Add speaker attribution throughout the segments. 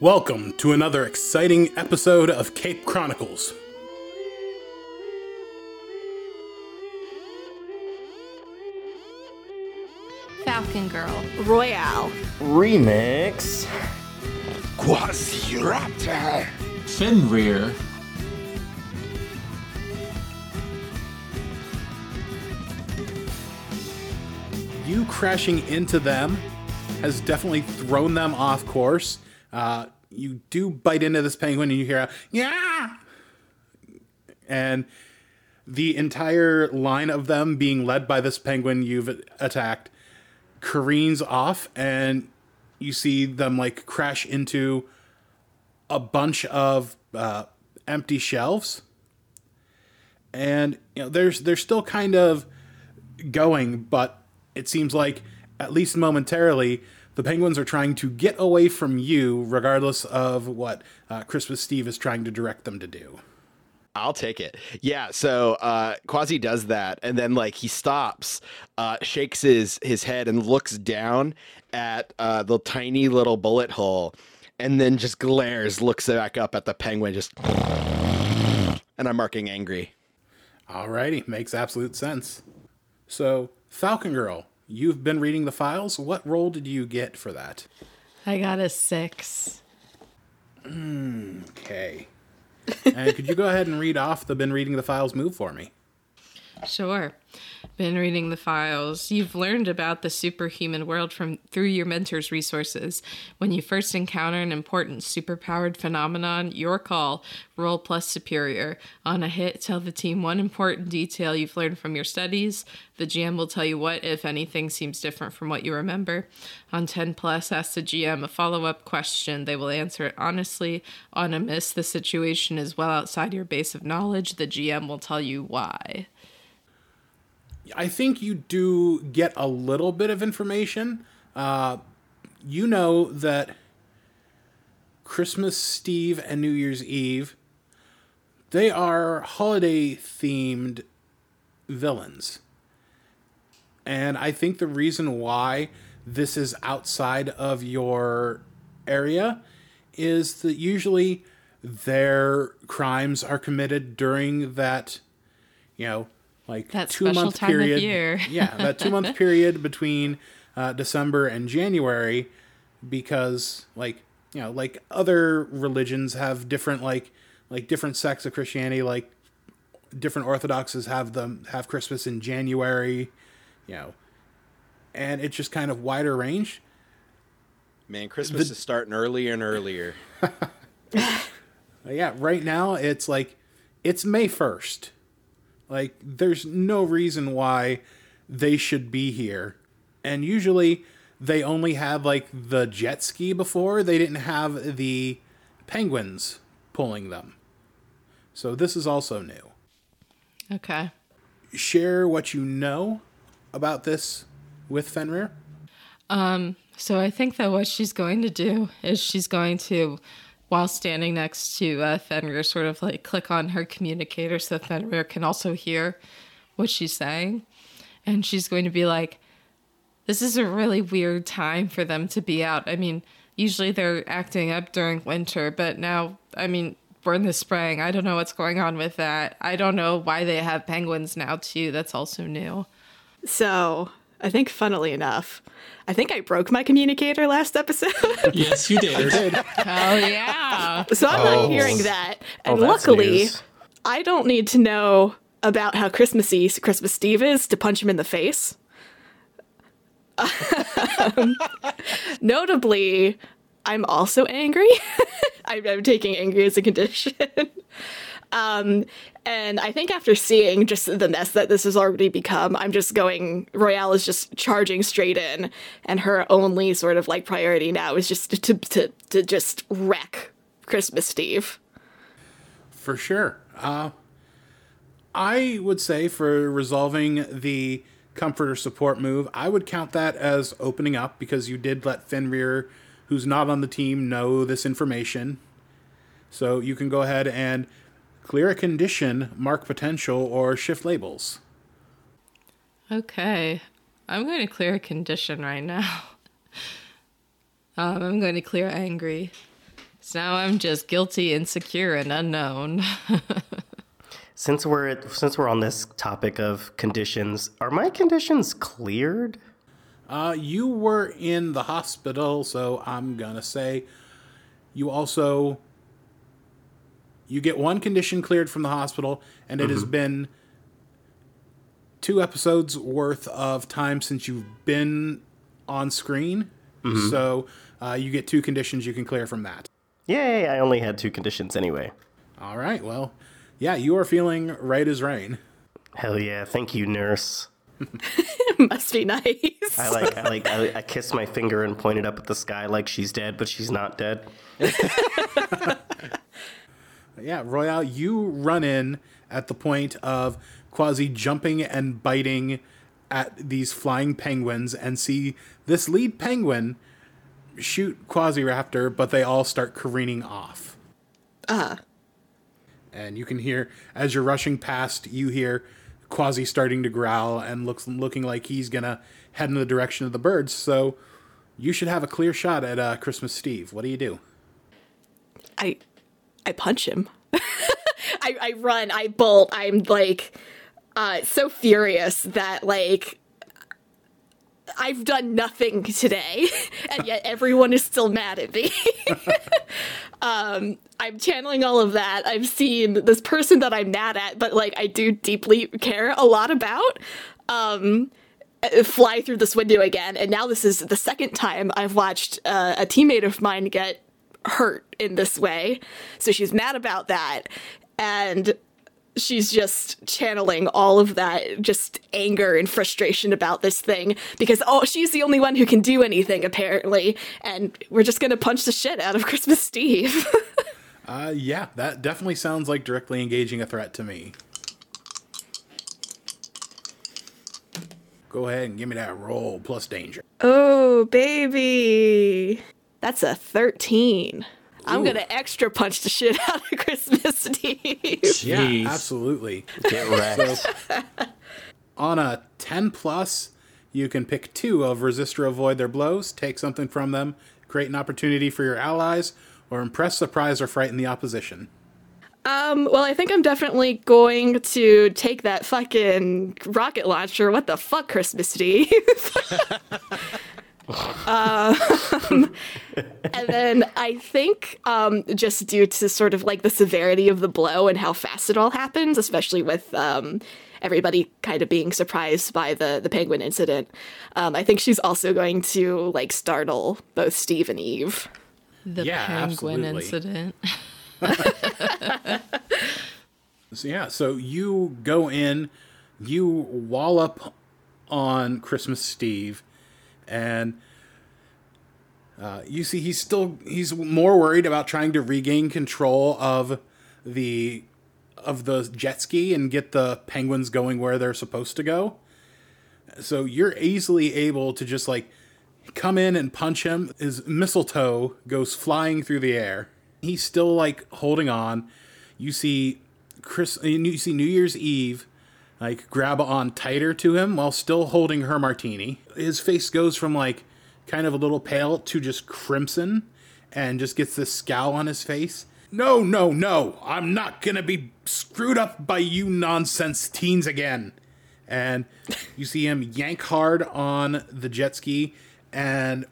Speaker 1: Welcome to another exciting episode of Cape Chronicles.
Speaker 2: Falcon Girl.
Speaker 3: Royale.
Speaker 4: Remix.
Speaker 5: Quasiraptor.
Speaker 6: Fenrir.
Speaker 1: You crashing into them has definitely thrown them off course. Uh, you do bite into this penguin and you hear yeah, and the entire line of them being led by this penguin you've attacked careens off, and you see them like crash into a bunch of uh, empty shelves. And you know, there's they're still kind of going, but it seems like at least momentarily the penguins are trying to get away from you, regardless of what uh, Christmas Steve is trying to direct them to do.
Speaker 4: I'll take it. Yeah, so uh Quasi does that and then like he stops, uh shakes his his head and looks down at uh the tiny little bullet hole and then just glares, looks back up at the penguin just and I'm marking angry.
Speaker 1: Alrighty, makes absolute sense. So, Falcon Girl, you've been reading the files. What role did you get for that?
Speaker 2: I got a six.
Speaker 1: Hmm, okay. and could you go ahead and read off the been reading the files move for me?
Speaker 2: Sure. Been reading the files. You've learned about the superhuman world from through your mentor's resources. When you first encounter an important superpowered phenomenon, your call, roll plus superior. On a hit, tell the team one important detail you've learned from your studies. The GM will tell you what, if anything, seems different from what you remember. On 10 plus, ask the GM a follow up question. They will answer it honestly. On a miss, the situation is well outside your base of knowledge. The GM will tell you why.
Speaker 1: I think you do get a little bit of information. Uh, you know that Christmas Steve and New Year's Eve, they are holiday themed villains. And I think the reason why this is outside of your area is that usually their crimes are committed during that, you know, like
Speaker 2: That
Speaker 1: two month
Speaker 2: time of
Speaker 1: period.
Speaker 2: year.
Speaker 1: yeah, that two month period between uh, December and January, because like you know, like other religions have different like like different sects of Christianity, like different Orthodoxes have them have Christmas in January, you know, and it's just kind of wider range.
Speaker 4: Man, Christmas is starting earlier and earlier.
Speaker 1: Yeah, right now it's like it's May 1st. Like there's no reason why they should be here. And usually they only had like the jet ski before, they didn't have the penguins pulling them. So this is also new.
Speaker 2: Okay.
Speaker 1: Share what you know about this with Fenrir.
Speaker 2: Um, so I think that what she's going to do is she's going to, while standing next to uh, Fenrir, sort of like click on her communicator so Fenrir can also hear what she's saying. And she's going to be like, this is a really weird time for them to be out. I mean, usually they're acting up during winter, but now, I mean, we're in the spring. I don't know what's going on with that. I don't know why they have penguins now, too. That's also new.
Speaker 3: So, I think funnily enough, I think I broke my communicator last episode.
Speaker 6: Yes, you did.
Speaker 2: Oh, yeah.
Speaker 3: so I'm not hearing that. And
Speaker 4: Oh,
Speaker 3: luckily,
Speaker 4: news.
Speaker 3: I don't need to know about how Christmassy Christmas Steve is to punch him in the face. Um, notably, I'm also angry. I'm, I'm taking angry as a condition. Um, and I think after seeing just the mess that this has already become, I'm just going. Royale is just charging straight in, and her only sort of like priority now is just to to to just wreck Christmas Steve.
Speaker 1: For sure. Uh, I would say for resolving the comfort or support move, I would count that as opening up because you did let Fenrir, who's not on the team, know this information. So you can go ahead and clear a condition, mark potential, or shift labels.
Speaker 2: Okay. I'm going to clear a condition right now. Um, I'm going to clear angry. So now I'm just guilty, insecure, and unknown.
Speaker 5: Since we're since we're on this topic of conditions, are my conditions cleared?
Speaker 1: Uh, you were in the hospital, so I'm gonna say you also you get one condition cleared from the hospital, and it has been two episodes worth of time since you've been on screen. So uh, you get two conditions you can clear from that.
Speaker 5: Yay! I only had two conditions anyway.
Speaker 1: All right. Well, yeah, you are feeling right as rain.
Speaker 5: Hell yeah! Thank you, nurse.
Speaker 3: Must be nice.
Speaker 5: I like I like I, I kiss my finger and point it up at the sky like she's dead, but she's not dead.
Speaker 1: Yeah, Royale, you run in at the point of Quasi jumping and biting at these flying penguins and see this lead penguin shoot Quasi Raptor, but they all start careening off.
Speaker 3: Uh,
Speaker 1: And you can hear, as you're rushing past, you hear Quasi starting to growl and looks looking like he's gonna head in the direction of the birds. So you should have a clear shot at uh, Christmas Steve. What do you do?
Speaker 3: I I punch him. I, I run, I bolt, I'm like uh so furious that like I've done nothing today and yet everyone is still mad at me. um I'm channeling all of that. I've seen this person that I'm mad at, but like I do deeply care a lot about. Um fly through this window again and now this is the second time I've watched uh, a teammate of mine get hurt in this way. So she's mad about that. And she's just channeling all of that just anger and frustration about this thing because oh she's the only one who can do anything apparently and we're just going to punch the shit out of Christmas Steve.
Speaker 1: Uh, yeah, that definitely sounds like directly engaging a threat to me. Go ahead and give me that roll plus danger.
Speaker 3: oh baby. That's a 13. I'm going to extra punch the shit out of Christmas Steve.
Speaker 1: Yeah, absolutely.
Speaker 5: Get wrecked.
Speaker 1: On a 10 plus, you can pick two of resist or avoid their blows, take something from them, create an opportunity for your allies, or impress, surprise, or frighten the opposition.
Speaker 3: Um, well, I think I'm definitely going to take that fucking rocket launcher. What the fuck, Christmas Steve? um, and then I think, um, just due to sort of like the severity of the blow and how fast it all happens, especially with um, everybody kind of being surprised by the the penguin incident, um, I think she's also going to like startle both Steve and Eve.
Speaker 2: the
Speaker 1: Yeah,
Speaker 2: penguin
Speaker 1: absolutely.
Speaker 2: incident.
Speaker 1: So yeah, so you go in, you wallop on Christmas Steve, and uh, you see he's still he's more worried about trying to regain control of the of the jet ski and get the penguins going where they're supposed to go. So you're easily able to just like come in and punch him. His mistletoe goes flying through the air. He's still like holding on. You see Chris you see New Year's Eve like grab on tighter to him while still holding her martini. His face goes from like kind of a little pale to just crimson and just gets this scowl on his face. No, no, no. I'm not going to be screwed up by you nonsense teens again. And you see him yank hard on the jet ski and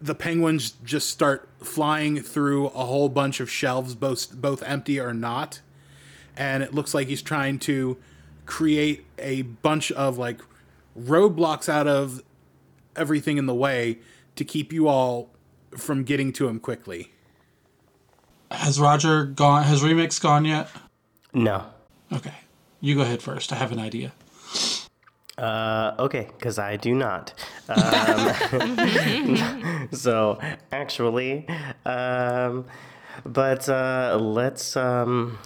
Speaker 1: the penguins just start flying through a whole bunch of shelves both both empty or not and it looks like he's trying to create a bunch of like roadblocks out of everything in the way to keep you all from getting to him quickly.
Speaker 6: Has Rodger gone? Has Remix gone yet?
Speaker 5: no.
Speaker 6: Okay. You go ahead first. I have an idea.
Speaker 5: Uh, okay, because I do not. Um, so actually, um, but uh, let's. Um,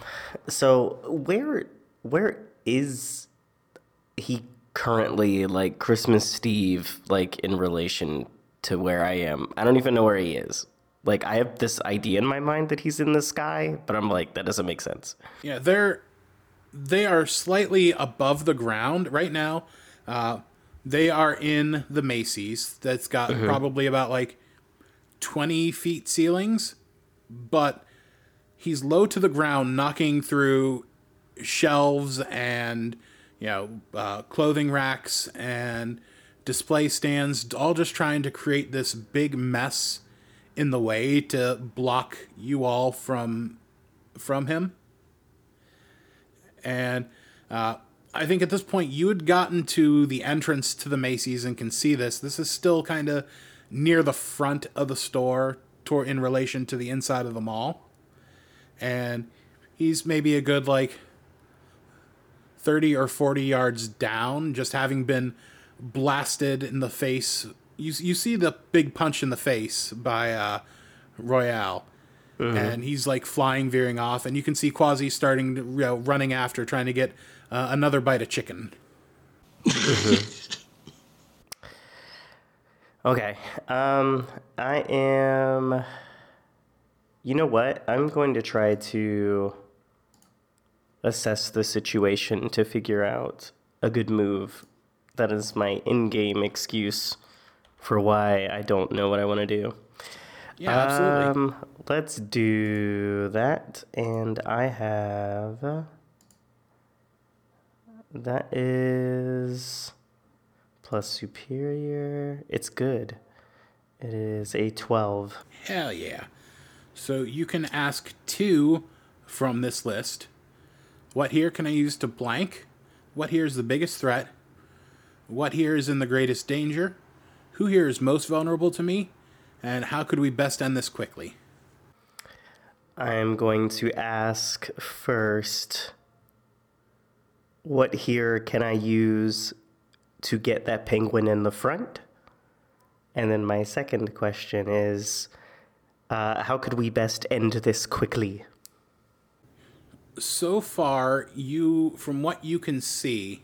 Speaker 5: so where where is he currently? Like Christmas Steve, like in relation to where I am. I don't even know where he is. Like I have this idea in my mind that he's in the sky, but I'm like that doesn't make sense.
Speaker 1: Yeah, they're they are slightly above the ground right now. Uh, they are in the Macy's. That's got probably about like twenty feet ceilings. but he's low to the ground, knocking through shelves and you know uh, clothing racks and display stands, all just trying to create this big mess in the way to block you all from from him. And uh, I think at this point you had gotten to the entrance to the Macy's and can see this. This is still kind of near the front of the store, in relation to the inside of the mall. And he's maybe a good like 30 or 40 yards down, just having been blasted in the face. You, you see the big punch in the face by uh, Royale. And he's like flying, veering off, and you can see Quasi starting, to, you know, running after, trying to get uh, another bite of chicken.
Speaker 5: Okay. Um, I am. You know what? I'm going to try to assess the situation to figure out a good move. That is my in game excuse for why I don't know what I want to do.
Speaker 1: Yeah, absolutely.
Speaker 5: Um, let's do that. And I have. That is plus superior. It's good. It is a 12.
Speaker 1: Hell yeah. So you can ask two from this list. What here can I use to blank? What here is the biggest threat? What here is in the greatest danger? Who here is most vulnerable to me? And how could we best end this quickly?
Speaker 5: I'm going to ask first what here can I use to get that penguin in the front? And then my second question is uh, how could we best end this quickly?
Speaker 1: So far, you from what you can see,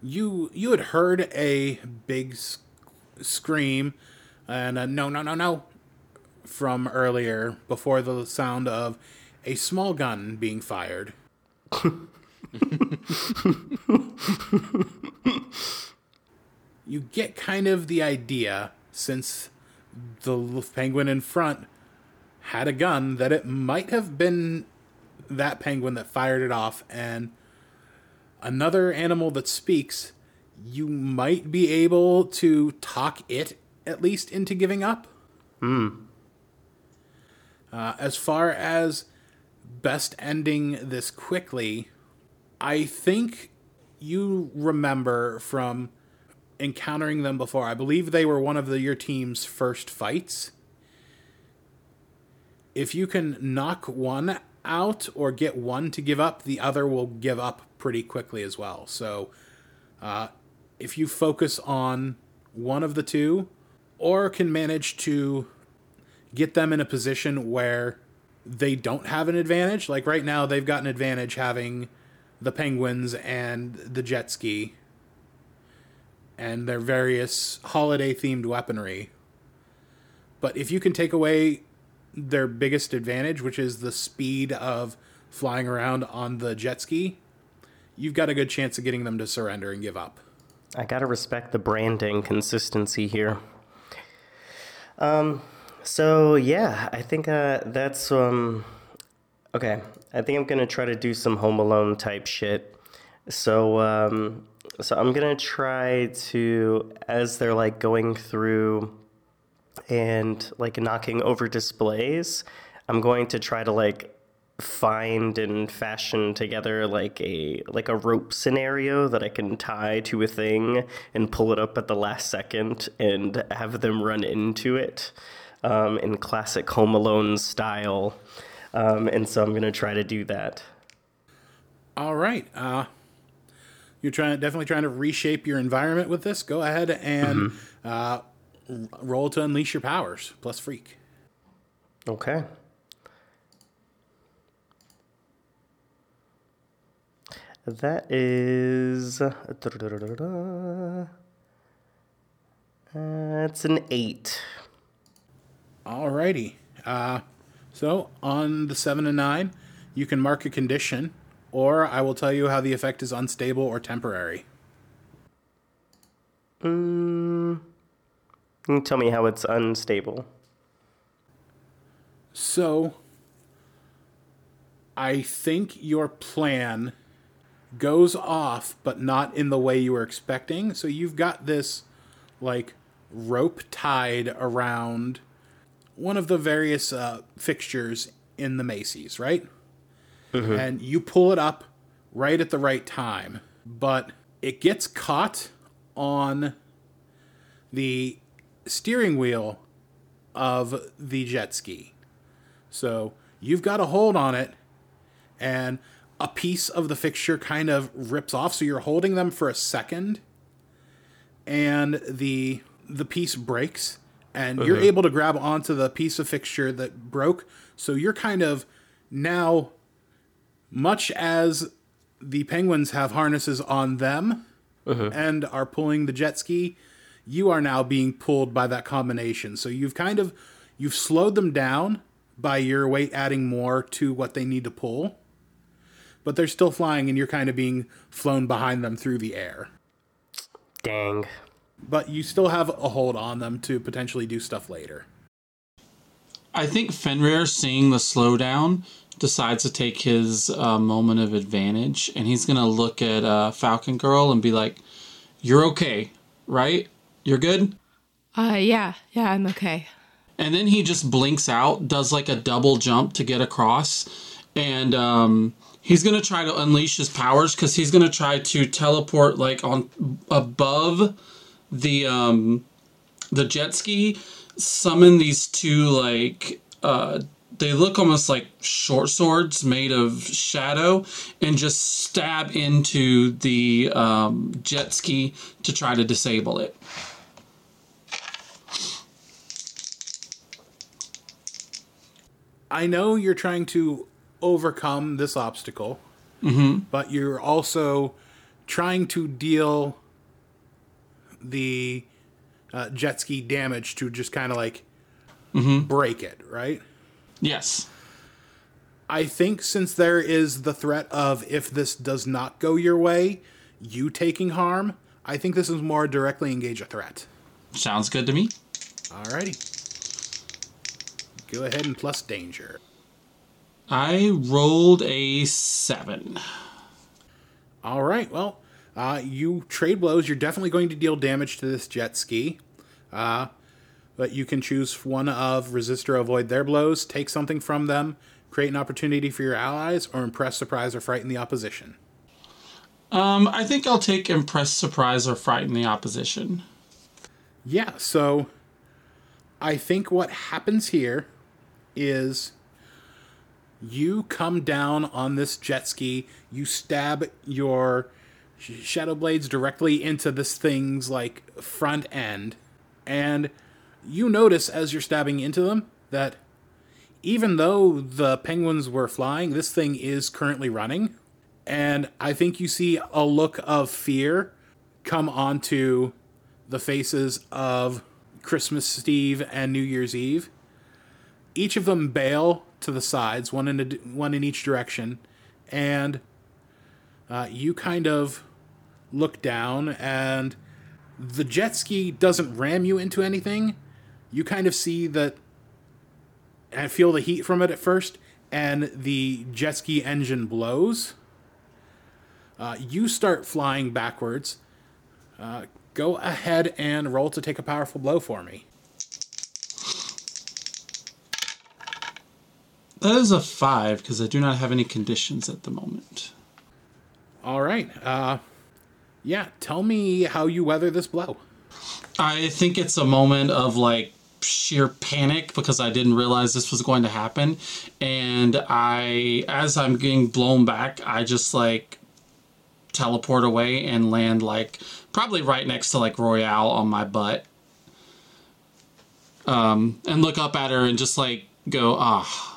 Speaker 1: you you had heard a big s- scream and a no no no no from earlier before the sound of a small gun being fired. you get kind of the idea since the penguin in front had a gun that it might have been that penguin that fired it off. And another animal that speaks you might be able to talk it at least into giving up. Uh, as far as best ending this quickly i think you remember from encountering them before. I believe they were one of the, your team's first fights. If you can knock one out or get one to give up, the other will give up pretty quickly as well. So, uh, if you focus on one of the two, or can manage to get them in a position where they don't have an advantage, like right now, they've got an advantage having the penguins and the jet ski and their various holiday themed weaponry. But if you can take away their biggest advantage, which is the speed of flying around on the jet ski, you've got a good chance of getting them to surrender and give up.
Speaker 5: I gotta respect the branding consistency here. Um, so yeah, I think uh, that's um, okay. I think I'm gonna try to do some Home Alone type shit. So um, so I'm gonna try to as they're like going through and like knocking over displays, I'm going to try to like find and fashion together like a like a rope scenario that I can tie to a thing and pull it up at the last second and have them run into it um, in classic Home Alone style. Um, and so I'm gonna try to do that.
Speaker 1: All right. Uh, you're trying definitely trying to reshape your environment with this. Go ahead and uh, r- roll to unleash your powers plus freak.
Speaker 5: Okay. That is. That's an eight.
Speaker 1: Alrighty. Uh, so on the seven and nine, you can mark a condition, or I will tell you how the effect is unstable or temporary.
Speaker 5: Mm, you tell me how it's unstable.
Speaker 1: So I think your plan goes off, but not in the way you were expecting. So you've got this like rope tied around one of the various uh, fixtures in the Macy's, right? And you pull it up right at the right time, but it gets caught on the steering wheel of the jet ski. So you've got a hold on it, and a piece of the fixture kind of rips off. So you're holding them for a second, and the the piece breaks, and you're mm-hmm. able to grab onto the piece of fixture that broke. So you're kind of now, much as the penguins have harnesses on them mm-hmm. and are pulling the jet ski, you are now being pulled by that combination. So you've kind of you've slowed them down by your weight adding more to what they need to pull. But they're still flying and you're kind of being flown behind them through the air.
Speaker 5: Dang.
Speaker 1: But you still have a hold on them to potentially do stuff later.
Speaker 6: I think Fenrir, seeing the slowdown, decides to take his uh, moment of advantage, and he's gonna look at uh, Falcon Girl and be like, "You're okay, right? You're good."
Speaker 2: Uh, yeah, yeah, I'm okay.
Speaker 6: And then he just blinks out, does like a double jump to get across, and um, he's gonna try to unleash his powers because he's gonna try to teleport like on above the um, the jet ski, summon these two like uh, they look almost like short swords made of shadow, and just stab into the um, jet ski to try to disable it.
Speaker 1: I know you're trying to overcome this obstacle, but you're also trying to deal the uh, jet ski damage to just kind of like break it, right?
Speaker 6: Yes.
Speaker 1: I think since there is the threat of if this does not go your way, you taking harm, I think this is more directly engage a threat.
Speaker 6: Sounds good to me.
Speaker 1: Alrighty. Go ahead and plus danger.
Speaker 6: I rolled a seven.
Speaker 1: All right. Well, uh, you trade blows. You're definitely going to deal damage to this jet ski. Uh, but you can choose one of resist or avoid their blows, take something from them, create an opportunity for your allies, or impress, surprise, or frighten the opposition.
Speaker 6: Um, I think I'll take impress, surprise, or frighten the opposition.
Speaker 1: Yeah. So I think what happens here is you come down on this jet ski, you stab your shadow blades directly into this thing's like front end, and you notice as you're stabbing into them that even though the penguins were flying, this thing is currently running. And I think you see a look of fear come onto the faces of Christmas Eve and New Year's Eve. Each of them bail to the sides, one in a, one in each direction, and uh, you kind of look down, and the jet ski doesn't ram you into anything. You kind of see that and feel the heat from it at first, and the jet ski engine blows. Uh, you start flying backwards. Uh, go ahead and roll to take a powerful blow for me.
Speaker 6: That is a five because I do not have any conditions at the moment.
Speaker 1: All right. Uh, yeah, tell me how you weather this blow.
Speaker 6: I think it's a moment of like sheer panic because I didn't realize this was going to happen. And I, as I'm getting blown back, I just like teleport away and land like probably right next to like Royale on my butt. Um, and look up at her and just like go, ah, fuck.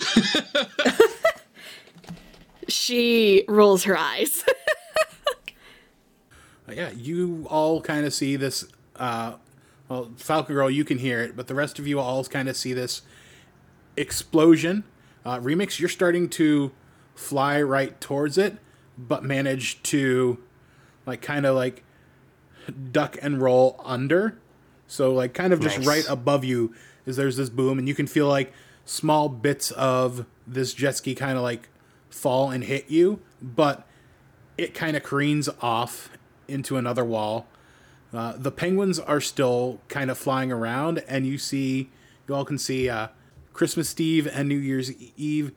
Speaker 3: She rolls her eyes.
Speaker 1: Uh, yeah, you all kind of see this. Uh, well, Falcon Girl, you can hear it, but the rest of you all kind of see this explosion. Uh, Remix, you're starting to fly right towards it, but manage to, like, kind of like duck and roll under. So, like, kind of just
Speaker 5: Nice.
Speaker 1: right above you, is there's this boom, and you can feel like small bits of this jet ski kind of like fall and hit you, but it kind of careens off into another wall. Uh, the penguins are still kind of flying around, and you see, you all can see uh, Christmas Eve and New Year's Eve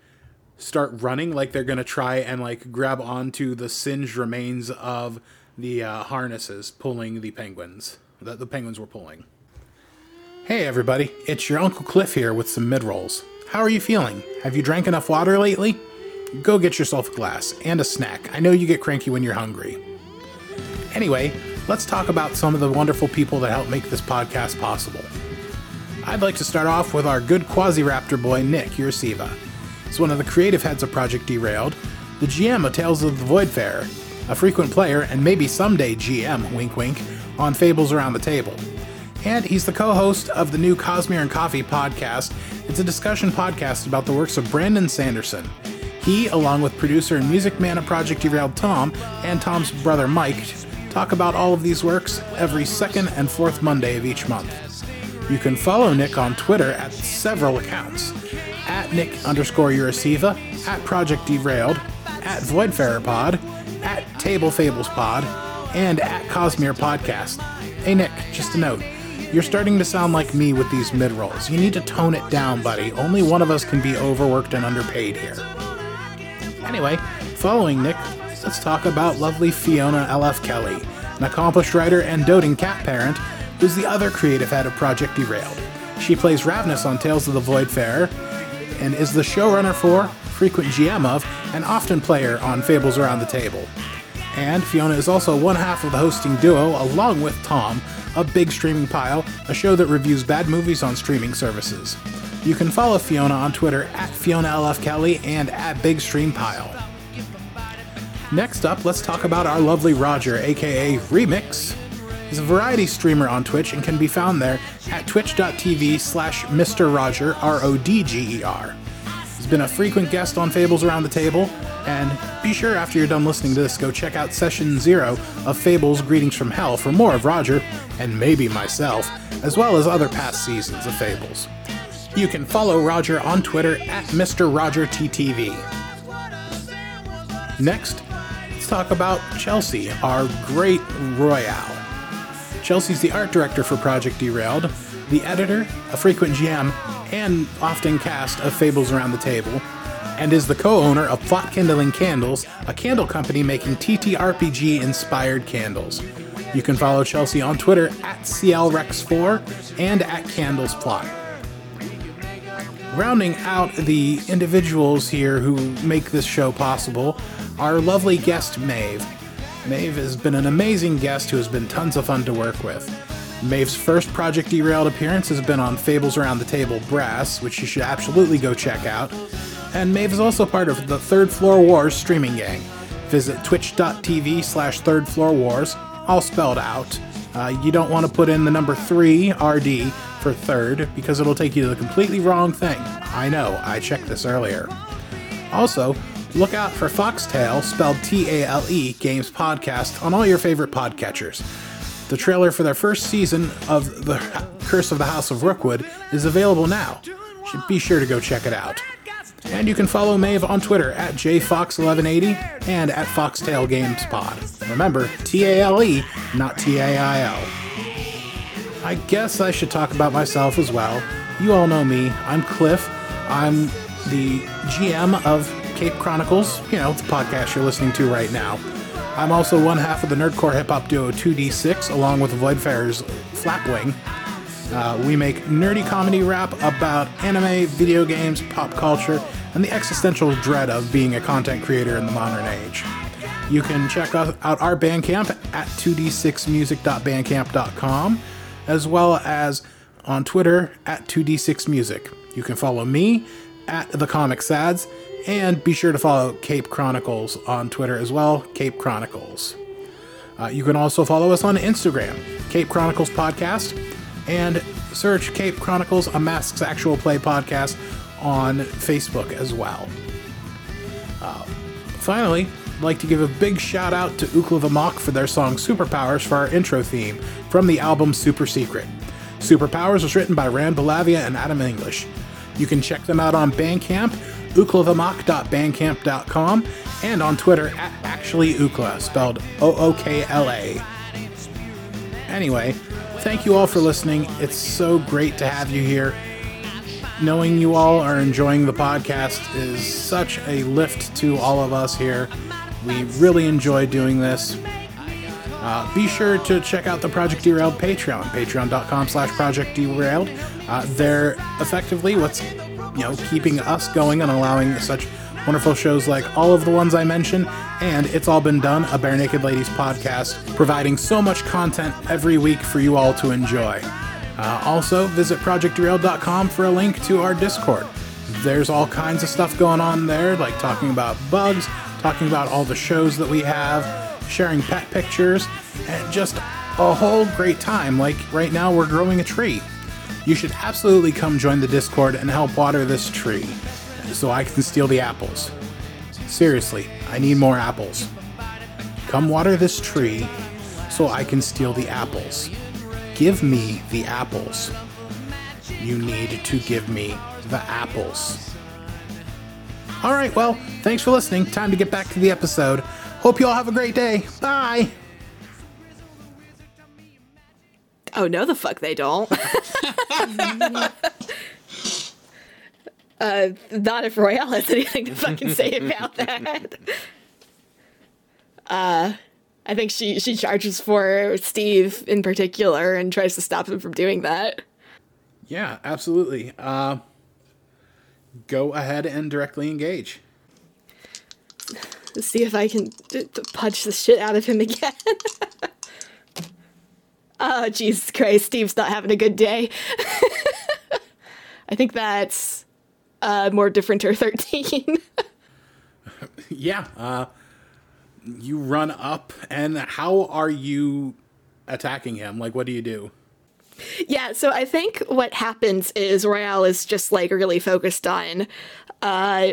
Speaker 1: start running like they're gonna try and like grab onto the singed remains of the uh, harnesses pulling the penguins that the penguins were pulling. Hey everybody, it's your Uncle Cliff here with some mid rolls. How are you feeling? Have you drank enough water lately? Go get yourself a glass and a snack. I know you get cranky when you're hungry. Anyway, let's talk about some of the wonderful people that help make this podcast possible. I'd like to start off with our good Quasi Raptor boy, Nick Uroseva. He's one of the creative heads of Project Derailed, the GM of Tales of the Voidfarer, a frequent player and maybe someday GM, wink wink, on Fables Around the Table. And he's the co host of the new Cosmere and Coffee podcast. It's a discussion podcast about the works of Brandon Sanderson. He, along with producer and music man of Project Derailed Tom and Tom's brother Mike, talk about all of these works every second and fourth Monday of each month. You can follow Nick on Twitter at several accounts at Nick underscore Uroseva, at Project Derailed, at Voidfarer Pod, at Table Fables Pod, and at Cosmere Podcast. Hey Nick, just a note. You're starting to sound like me with these mid rolls. You need to tone it down, buddy. Only one of us can be overworked and underpaid here. Anyway, following Nick, let's talk about lovely Fiona L.F. Kelly, an accomplished writer and doting cat parent who's the other creative head of Project Derailed. She plays Ravnus on Tales of the Voidfarer and is the showrunner for, frequent GM of, and often player on Fables Around the Table. And Fiona is also one half of the hosting duo, along with Tom, of Big Streaming Pile, a show that reviews bad movies on streaming services. You can follow Fiona on Twitter at FionaLF Kelly and at Big Stream Pile. Next up, let's talk about our lovely Rodger, aka Remix. He's a variety streamer on Twitch and can be found there at twitch.tv slash Mr. Rodger, R O D G E R. Been a frequent guest on Fables Around the Table, and be sure after you're done listening to this, go check out Session Zero of Fables Greetings from Hell for more of Rodger, and maybe myself, as well as other past seasons of Fables. You can follow Rodger on Twitter at Mr. Rodger TTV. Next, let's talk about Chelsea, our great Royale. Chelsea's the art director for Project Derailed, the editor, a frequent GM, and often cast of Fables Around the Table, and is the co owner of Plot Kindling Candles, a candle company making TTRPG inspired candles. You can follow Chelsea on Twitter at CLRex4 and at CandlesPlot. Rounding out the individuals here who make this show possible, our lovely guest Maeve. Maeve has been an amazing guest who has been tons of fun to work with. Maeve's first Project Derailed appearance has been on Fables Around the Table Brass, which you should absolutely go check out. And Maeve is also part of the Third Floor Wars streaming gang. Visit twitch.tv slash Third Floor Wars, all spelled out. Uh, you don't want to put in the number 3 RD for third because it'll take you to the completely wrong thing. I know, I checked this earlier. Also, look out for Foxtail, spelled T A L E, Games Podcast on all your favorite podcatchers. The trailer for their first season of The Curse of the House of Rookwood is available now. Be sure to go check it out. And you can follow Maeve on Twitter at jfox1180 and at Foxtail Games Pod. Remember, T A L E, not T A I L. I guess I should talk about myself as well. You all know me. I'm Cliff. I'm the GM of Cape Chronicles, you know, the podcast you're listening to right now. I'm also one half of the nerdcore hip hop duo 2D6, along with Voidfarer's Flapwing. Uh, we make nerdy comedy rap about anime, video games, pop culture, and the existential dread of being a content creator in the modern age. You can check out our Bandcamp at 2d6music.bandcamp.com, as well as on Twitter at 2d6music. You can follow me at the Comic Sads, and be sure to follow Cape Chronicles on Twitter as well, Cape Chronicles. Uh, you can also follow us on Instagram, Cape Chronicles Podcast, and search Cape Chronicles, a Masks Actual Play podcast on Facebook as well. Uh, finally, I'd like to give a big shout out to Mock for their song Superpowers for our intro theme from the album Super Secret. Superpowers was written by Rand Bellavia and Adam English. You can check them out on Bandcamp, ooklathemok.bandcamp.com, and on Twitter at actuallyookla, spelled O O K L A. Anyway, thank you all for listening. It's so great to have you here. Knowing you all are enjoying the podcast is such a lift to all of us here. We really enjoy doing this. Uh, be sure to check out the Project Derailed Patreon, patreon.com slash Project Derailed. Uh, they're effectively what's you know keeping us going and allowing such wonderful shows like all of the ones I mentioned, and It's All Been Done, a Barenaked Ladies podcast, providing so much content every week for you all to enjoy. Uh, also, visit projectderailed.com for a link to our Discord. There's all kinds of stuff going on there, like talking about bugs, talking about all the shows that we have, sharing pet pictures, and just a whole great time. Like right now, we're growing a tree. You should absolutely come join the Discord and help water this tree so I can steal the apples. Seriously, I need more apples. Come water this tree so I can steal the apples. Give me the apples. You need to give me the apples. All right, well, thanks for listening. Time to get back to the episode. Hope you all have a great day. Bye.
Speaker 3: Oh no, the fuck they don't. uh, not if Royale has anything to fucking say about that. Uh, I think she she charges for Steve in particular and tries to stop him from doing that.
Speaker 1: Yeah, absolutely. Uh, go ahead and directly engage.
Speaker 3: Let's see if I can d- d- punch the shit out of him again. oh, Jesus Christ, Steve's not having a good day. I think that's uh, more different or 13.
Speaker 1: Yeah. Uh, you run up, and how are you attacking him? Like, what do you do?
Speaker 3: yeah, so I think what happens is Royale is just like really focused on uh,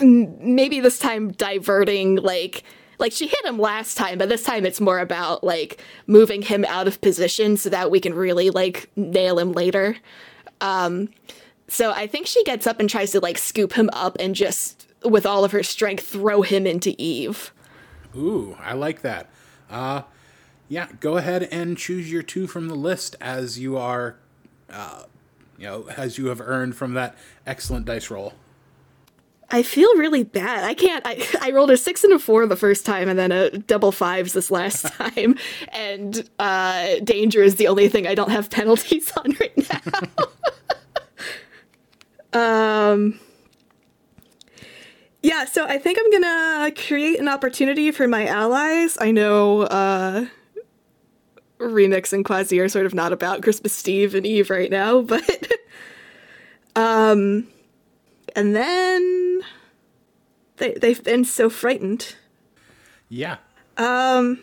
Speaker 3: maybe this time diverting like like she hit him last time but this time it's more about like moving him out of position so that we can really like nail him later um so i think she gets up and tries to like scoop him up and just with all of her strength throw him into eve
Speaker 1: Ooh, I like that. Uh, yeah, go ahead and choose your two from the list as you are, uh, you know, as you have earned from that excellent dice roll.
Speaker 3: I feel really bad. I can't. I, I rolled a six and a four the first time, and then a double fives this last time. And uh, danger is the only thing I don't have penalties on right now. um. Yeah, so I think I'm gonna create an opportunity for my allies. I know uh, Remix and Quasi are sort of not about Christmas Steve and Eve right now, but um, and then they they've been so frightened.
Speaker 1: Yeah.
Speaker 3: Um,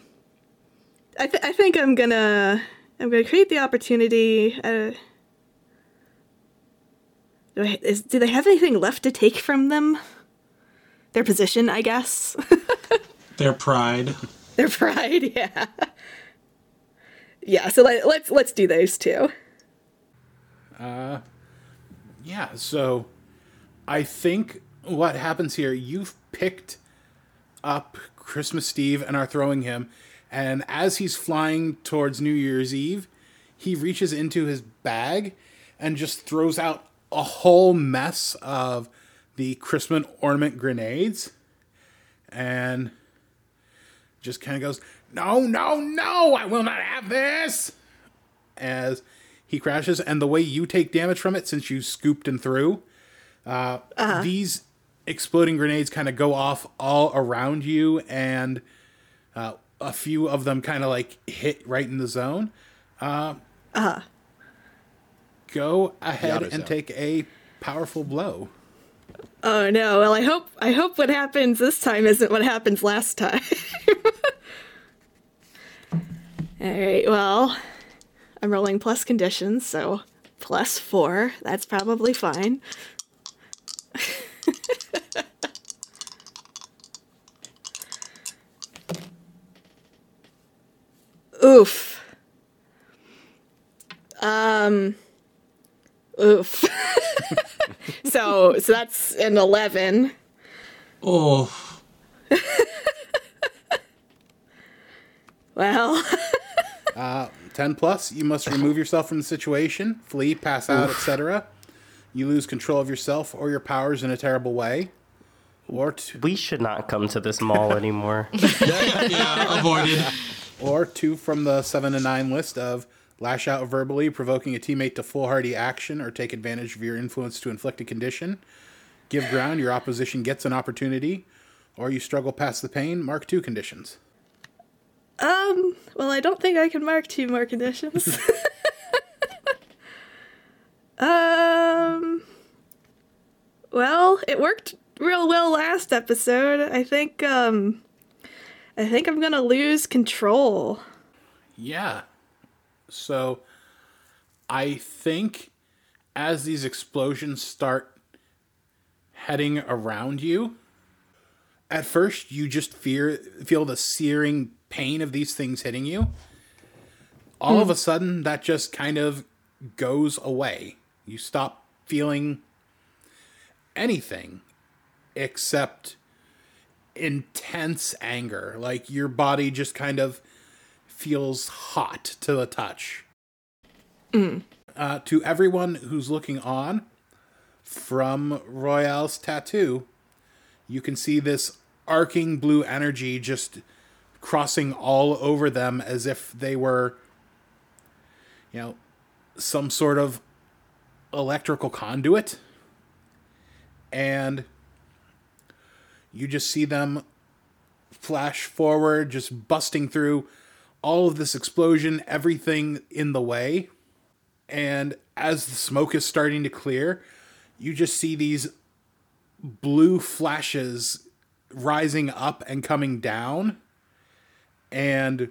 Speaker 3: I th- I think I'm gonna I'm gonna create the opportunity. Uh, do, I, is, do they have anything left to take from them? Their position, I guess.
Speaker 6: Their pride.
Speaker 3: Their pride, yeah. Yeah, so let, let's let's do those two.
Speaker 1: Yeah, so I think what happens here, you've picked up Christmas Steve and are throwing him, and as he's flying towards New Year's Eve, he reaches into his bag and just throws out a whole mess of the Christmas ornament grenades and just kind of goes, No, no, no, I will not have this. As he crashes, and the way you take damage from it, since you scooped and threw, uh, these exploding grenades kind of go off all around you, and uh, a few of them kind of like hit right in the zone. Uh Go ahead and
Speaker 4: zone.
Speaker 1: take a powerful blow.
Speaker 3: Oh no! Well, I hope I hope what happens this time isn't what happens last time. All right. Well, I'm rolling plus conditions, so plus four. That's probably fine. Oof. Um. Oof. so so that's an eleven.
Speaker 6: Oh,
Speaker 3: Well,
Speaker 1: 10 plus, you must remove yourself from the situation, flee, pass out, etc. You lose control of yourself or your powers in a terrible way. Or, t-
Speaker 5: We should not come to this mall anymore.
Speaker 6: yeah, avoided.
Speaker 1: or two from the 7 to 9 list of lash out verbally, provoking a teammate to foolhardy action, or take advantage of your influence to inflict a condition. Give ground, your opposition gets an opportunity. Or you struggle past the pain, mark two conditions.
Speaker 3: um, well, I don't think I can mark two more conditions. um, well, it worked real well last episode. I think um, I think I'm gonna lose control.
Speaker 1: Yeah. So I think as these explosions start heading around you, at first you just fear feel the searing pain of these things hitting you. All of a sudden that just kind of goes away. You stop feeling anything except intense anger. Like your body just kind of feels hot to the touch. Uh, to everyone who's looking on from Royale's tattoo, you can see this arcing blue energy just crossing all over them as if they were, you know, some sort of electrical conduit. And you just see them flash forward, just busting through all of this explosion, everything in the way. And as the smoke is starting to clear, you just see these blue flashes rising up and coming down. And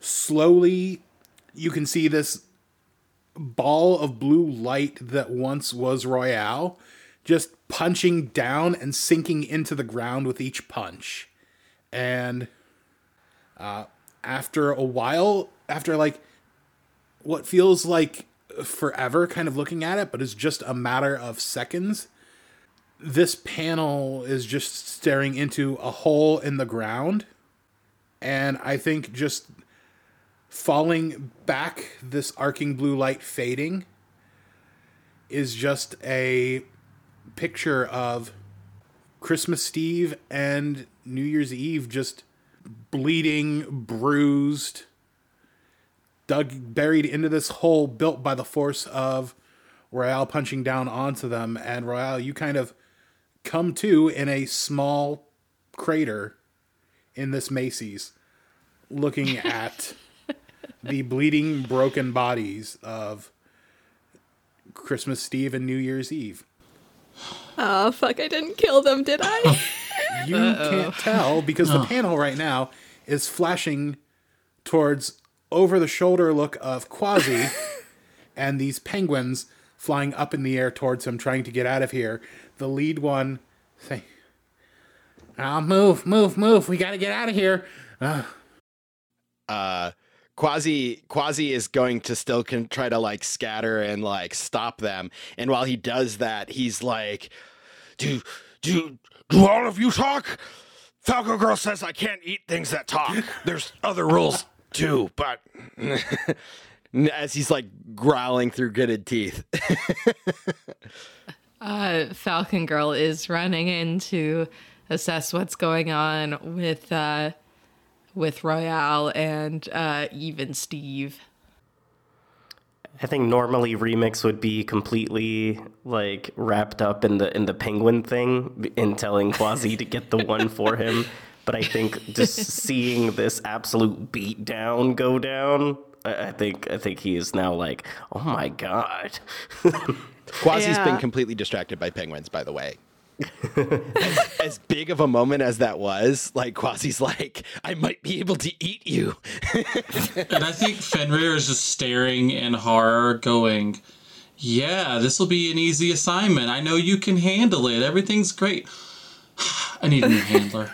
Speaker 1: slowly, you can see this ball of blue light that once was Royale just punching down and sinking into the ground with each punch. And uh, after a while, after like what feels like forever kind of looking at it, but it's just a matter of seconds, this panel is just staring into a hole in the ground. And I think just falling back, this arcing blue light fading, is just a picture of Christmas Eve and New Year's Eve just bleeding, bruised, dug buried into this hole built by the force of Royale punching down onto them. And Royale, you kind of come to in a small crater in this Macy's, looking at the bleeding, broken bodies of Christmas Eve and New Year's Eve.
Speaker 3: Oh fuck! I didn't kill them, did I?
Speaker 1: You can't tell because the panel right now is flashing towards over the shoulder look of Quasi and these penguins flying up in the air towards him, trying to get out of here. The lead one say, "Ah, move, move, move! We got to get out of here." Uh,
Speaker 4: uh Quasi Quasi is going to still can try to like scatter and like stop them. And while he does that, he's like, "Do do do all of you talk? Falcon Girl says I can't eat things that talk. There's other rules too, but." As he's like growling through gritted teeth.
Speaker 2: Uh, Falcon Girl is running in to assess what's going on with uh, with Royale and uh, even Steve.
Speaker 5: I think normally remix would be completely like wrapped up in the in the penguin thing in telling Quasi to get the one for him. But I think just seeing this absolute beat down go down, I, I think I think he is now like, oh my god.
Speaker 4: Quasi's been completely distracted by penguins, by the way. As, as big of a moment as that was, like Quasi's like, I might be able to eat you.
Speaker 6: And I think Fenrir is just staring in horror, going, Yeah, this will be an easy assignment. I know you can handle it. Everything's great. I need a new handler.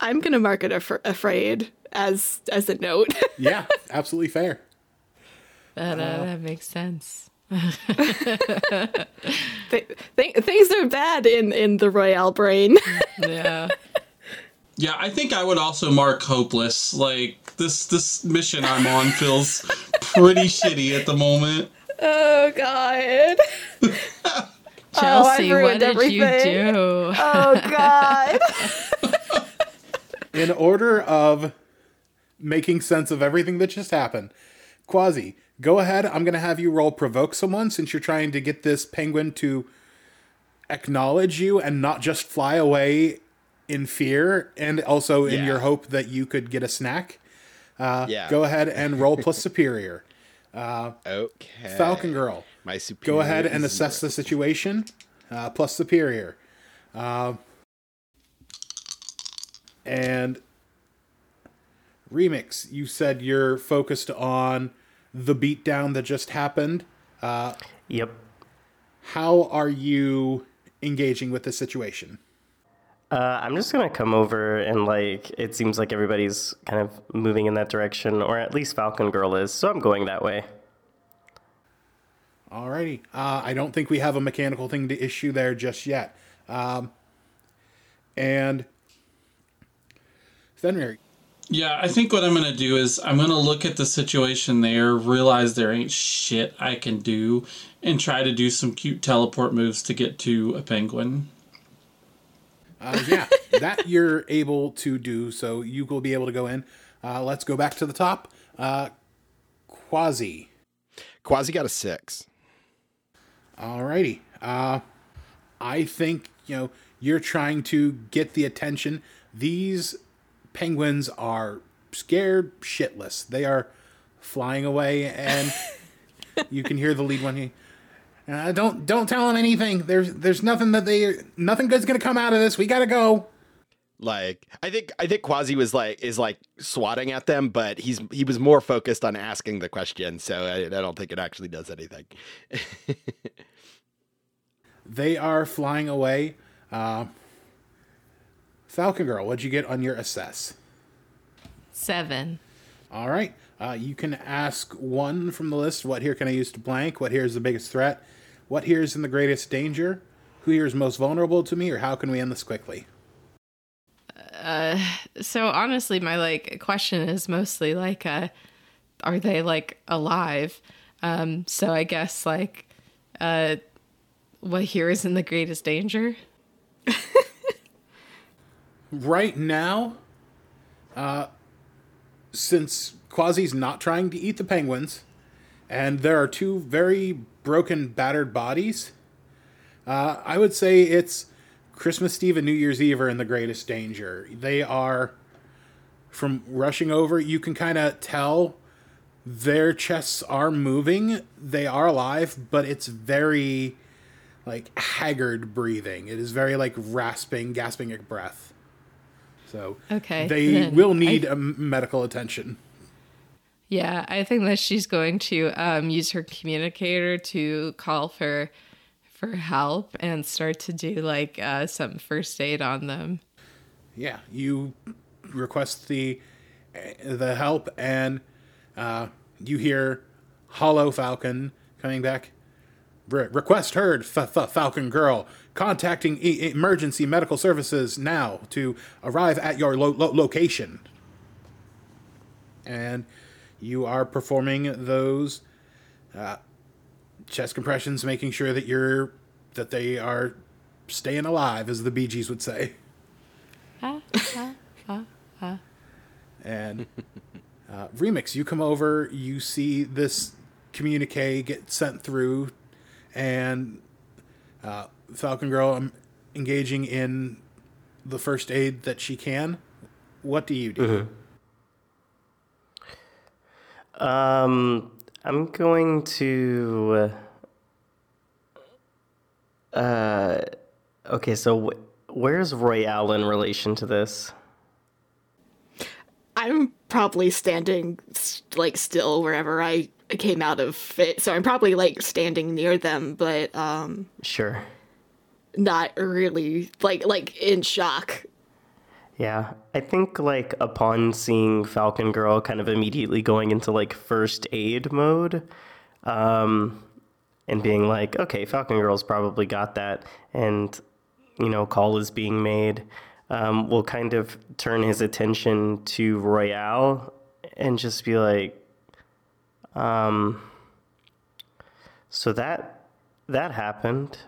Speaker 3: I'm gonna mark it af- afraid. as as a note.
Speaker 1: Yeah, absolutely fair.
Speaker 2: That, uh, that makes sense.
Speaker 3: Th- th- things are bad in in the Royale brain.
Speaker 2: Yeah.
Speaker 6: Yeah, I think I would also mark hopeless. Like this this mission I'm on feels pretty shitty at the moment.
Speaker 3: oh God. Oh,
Speaker 2: Chelsea, what
Speaker 3: ruined
Speaker 2: did you do?
Speaker 3: Oh God.
Speaker 1: In order of making sense of everything that just happened, Quasi, go ahead. I'm going to have you roll provoke someone since you're trying to get this penguin to acknowledge you and not just fly away in fear and also in
Speaker 4: Yeah.
Speaker 1: your hope that you could get a snack.
Speaker 4: yeah.
Speaker 1: Go ahead and roll plus superior.
Speaker 4: Okay.
Speaker 1: Falcon Girl,
Speaker 4: My superior.
Speaker 1: go ahead and assess the situation. Uh, plus superior. Uh, and remix, you said you're focused on the beatdown that just happened.
Speaker 5: Uh, Yep.
Speaker 1: How are you engaging with the situation?
Speaker 5: Uh, I'm just gonna come over and like it seems like everybody's kind of moving in that direction, or at least Falcon Girl is, so I'm going that way.
Speaker 1: Alrighty. Uh, I don't think we have a mechanical thing to issue there just yet. Um, and Fenrir,
Speaker 6: Yeah, I think what I'm gonna do is I'm gonna look at the situation there, realize there ain't shit I can do, and try to do some cute teleport moves to get to a penguin.
Speaker 1: Uh, yeah, that you're able to do, so you will be able to go in. Uh, let's go back to the top. Uh, Quasi.
Speaker 4: Quasi got a six.
Speaker 1: Alrighty. Uh, I think, you know, you're trying to get the attention. These penguins are scared shitless. They are flying away, and you can hear the lead one. here, Uh, don't don't tell them anything. There's there's nothing that they nothing good's gonna come out of this. We gotta go.
Speaker 4: Like I think I think Quasi was like is like swatting at them, but he's he was more focused on asking the question, so I, I don't think it actually does anything.
Speaker 1: They are flying away. Uh, Falcon Girl, what'd you get on your assess?
Speaker 2: Seven.
Speaker 1: All right. Uh, you can ask one from the list. What here can I use to blank? What here is the biggest threat? What here is in the greatest danger? Who here is most vulnerable to me? Or how can we end this quickly?
Speaker 2: Uh, So honestly, my like question is mostly like, uh, are they like alive? Um, so I guess like, uh, what here is in the greatest danger?
Speaker 1: Right now, uh, since Quasi's not trying to eat the penguins, and there are two very broken, battered bodies, uh, I would say it's Christmas Eve and New Year's Eve are in the greatest danger. They are, from rushing over, you can kind of tell their chests are moving. They are alive, but it's very like haggard breathing. It is very like rasping, gasping at breath. So
Speaker 2: Okay,
Speaker 1: they will need a m medical attention.
Speaker 2: Yeah, I think that she's going to um, use her communicator to call for for help and start to do like uh, some first aid on them.
Speaker 1: Yeah, you request the the help, and uh, you hear Hollow Falcon coming back. Re- request heard, Falcon Girl. Contacting e- emergency medical services now to arrive at your lo- lo- location. And you are performing those uh, chest compressions, making sure that you're that they are staying alive, as the Bee Gees would say. And uh, Remix, you come over, you see this communique get sent through, and uh, Falcon Girl um, engaging in the first aid that she can. What do you do?
Speaker 5: Um, I'm going to. Uh, okay, so wh- where's Royale in relation to this?
Speaker 3: I'm probably standing like still wherever I came out of it, so I'm probably like standing near them, but um,
Speaker 5: Sure.
Speaker 3: Not really like like in shock.
Speaker 5: Yeah, I think like upon seeing Falcon Girl kind of immediately going into like first aid mode, um, and being like, okay, Falcon Girl's probably got that, and you know, call is being made, um, will kind of turn his attention to Royale and just be like, um, so that that happened.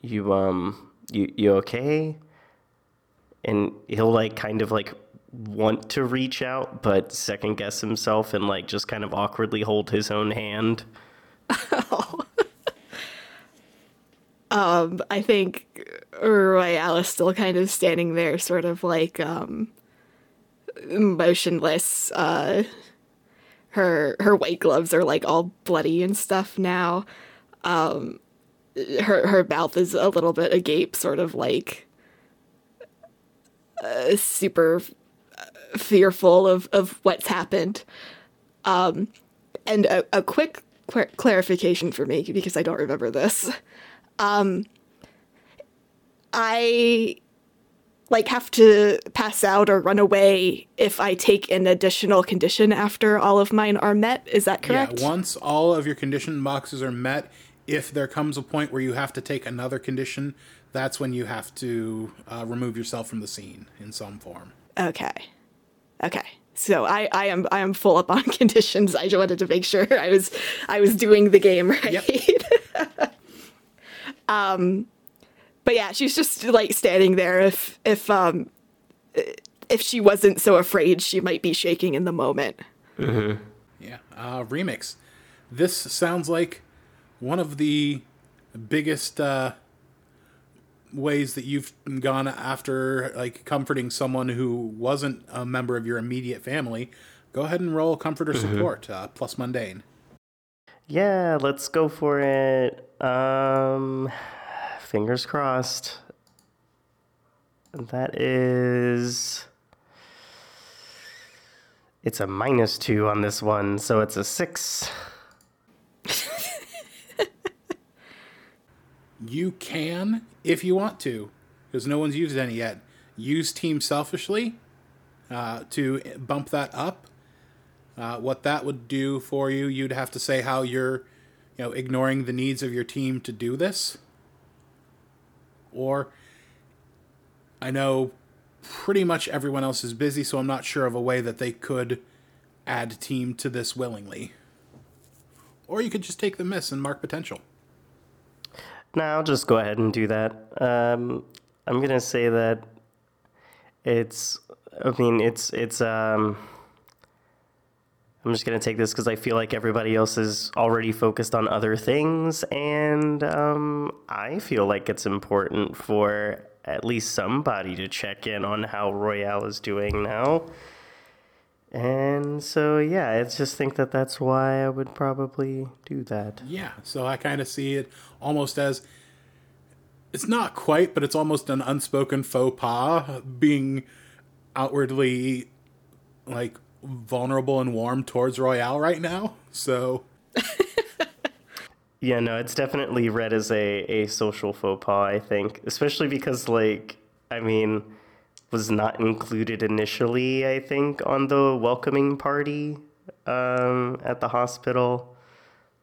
Speaker 5: You um, you you okay? and he'll like kind of like want to reach out but second guess himself and like just kind of awkwardly hold his own hand oh.
Speaker 3: um, I think Royale is still kind of standing there, sort of like um, motionless. Uh, her her white gloves are like all bloody and stuff now. Um, her her mouth is a little bit agape, sort of like uh, super fearful of of what's happened. Um, and a, a quick clar- clarification for me because I don't remember this. Um, I like have to pass out or run away if I take an additional condition after all of mine are met. Is that correct?
Speaker 1: Yeah, once all of your condition boxes are met, if there comes a point where you have to take another condition, that's when you have to uh, remove yourself from the scene in some form.
Speaker 3: Okay. Okay. So I, I am I am full up on conditions. I just wanted to make sure I was I was doing the game right.
Speaker 1: Yep.
Speaker 3: um but yeah, she's just like standing there if if um if she wasn't so afraid she might be shaking in the moment.
Speaker 1: Yeah. Uh, remix. This sounds like one of the biggest uh, ways that you've gone after like comforting someone who wasn't a member of your immediate family. Go ahead and roll comfort or support uh, plus mundane.
Speaker 5: yeah let's go for it um fingers crossed that is it's a minus two on this one so it's a six
Speaker 1: You can, if you want to, because no one's used any yet, use Team Selfishly uh, to bump that up. Uh, what that would do for you, you'd have to say how you're, you know, ignoring the needs of your team to do this. Or, I know pretty much everyone else is busy, so I'm not sure of a way that they could add team to this willingly. Or you could just take the miss and mark potential.
Speaker 5: No, I'll just go ahead and do that. Um, I'm gonna say that it's. I mean, it's it's. Um, I'm just gonna take this because I feel like everybody else is already focused on other things, and um, I feel like it's important for at least somebody to check in on how Royale is doing now. And so, yeah, I just think that that's why I would probably do that.
Speaker 1: Yeah, so I kind of see it almost as it's not quite, but it's almost an unspoken faux pas being outwardly like vulnerable and warm towards Royale right now. So
Speaker 5: Yeah, no, it's definitely read as a, a social faux pas, I think. Especially because, like, I mean, was not included initially, I think, on the welcoming party um, at the hospital.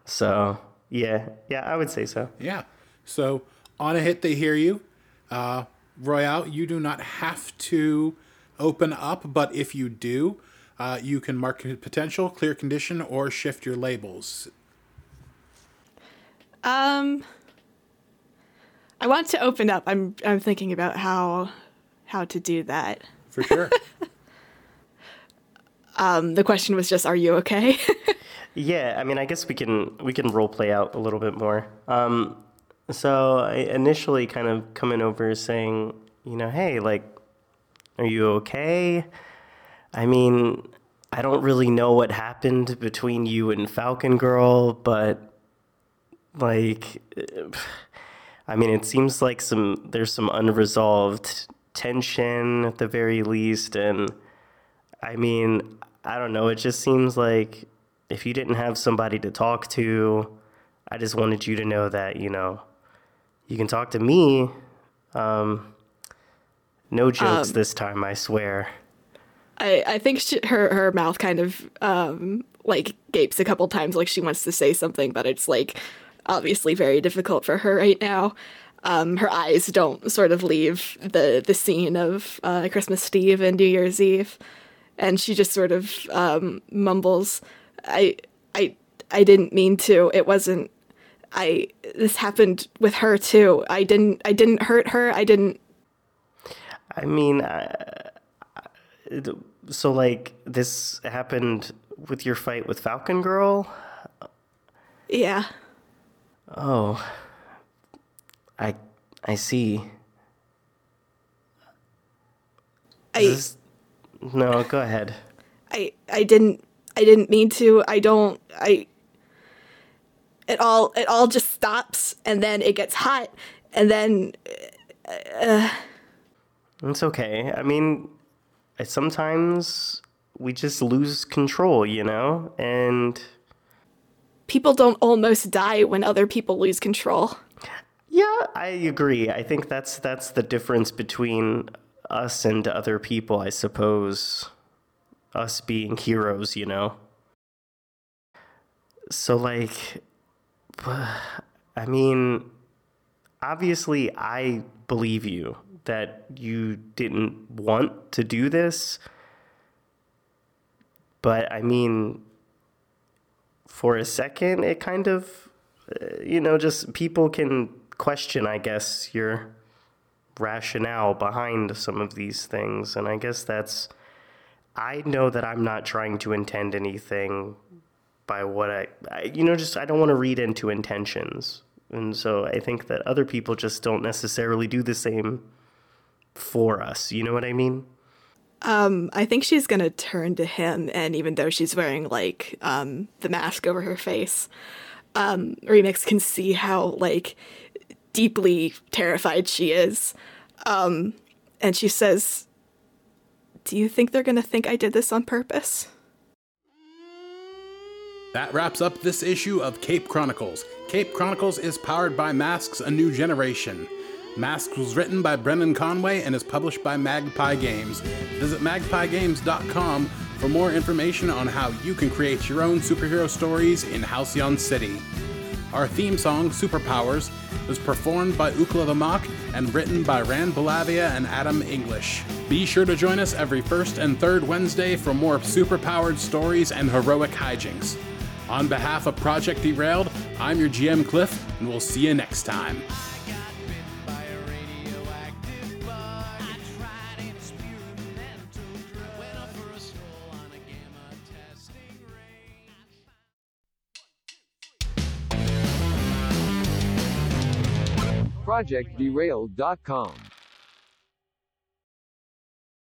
Speaker 5: So, yeah, yeah, I would say so.
Speaker 1: yeah, so on a hit they hear you. Uh, Royale, you do not have to open up, but if you do, uh, you can mark potential, clear condition, or shift your labels.
Speaker 3: Um I want to open up. I'm I'm thinking about how how to do that.
Speaker 1: For sure.
Speaker 3: Um the question was just are you okay?
Speaker 5: Yeah, I mean, I guess we can we can role play out a little bit more. Um, so I initially kind of coming over saying, you know, hey, like, are you okay? I mean, I don't really know what happened between you and Falcon Girl, but like, I mean, it seems like some there's some unresolved tension at the very least, and I mean, I don't know. It just seems like if you didn't have somebody to talk to, I just wanted you to know that, you know, you can talk to me. Um, No jokes this time, I swear.
Speaker 3: I, I think she, her her mouth kind of um, like gapes a couple times, like she wants to say something, but it's like obviously very difficult for her right now. Um, her eyes don't sort of leave the the scene of uh, Christmas Eve and New Year's Eve, and she just sort of um, mumbles, "I I I didn't mean to. It wasn't. I this happened with her too. I didn't I didn't hurt her. I didn't
Speaker 5: I mean, uh, so like this happened with your fight with Falcon Girl?
Speaker 3: yeah."
Speaker 5: Oh. I I see.
Speaker 3: I,
Speaker 5: this- no, go ahead.
Speaker 3: I I didn't I didn't mean to. I don't I it all it all just stops and then it gets hot and then uh, uh.
Speaker 5: It's okay. I mean, I- sometimes we just lose control, you know? And
Speaker 3: people don't almost die when other people lose control.
Speaker 5: Yeah, I agree. I think that's that's the difference between us and other people, I suppose. Us being heroes, you know. So like I mean, obviously I believe you that you didn't want to do this. But I mean, for a second, it kind of, uh, you know, just people can question, I guess, your rationale behind some of these things. And I guess that's, I know that I'm not trying to intend anything by what I, I you know, just I don't want to read into intentions. And so I think that other people just don't necessarily do the same for us. You know what I mean?
Speaker 3: Um, I think she's gonna turn to him, and even though she's wearing like um, the mask over her face, um, Remix can see how like deeply terrified she is, um, and she says, "Do you think they're gonna think I did this on purpose?"
Speaker 1: That wraps up this issue of Cape Chronicles. Cape Chronicles is powered by Masks A New Generation. Masks was written by Brendan Conway and is published by Magpie Games. Visit magpiegames.com for more information on how you can create your own superhero stories in Halcyon City. Our theme song, Superpowers, was performed by Ookla the Mok and written by Rand Bellavia and Adam English. Be sure to join us every first and third Wednesday for more superpowered stories and heroic hijinks. On behalf of Project Derailed, I'm your GM Cliff, and we'll see you next time.
Speaker 7: ProjectDerailed.com.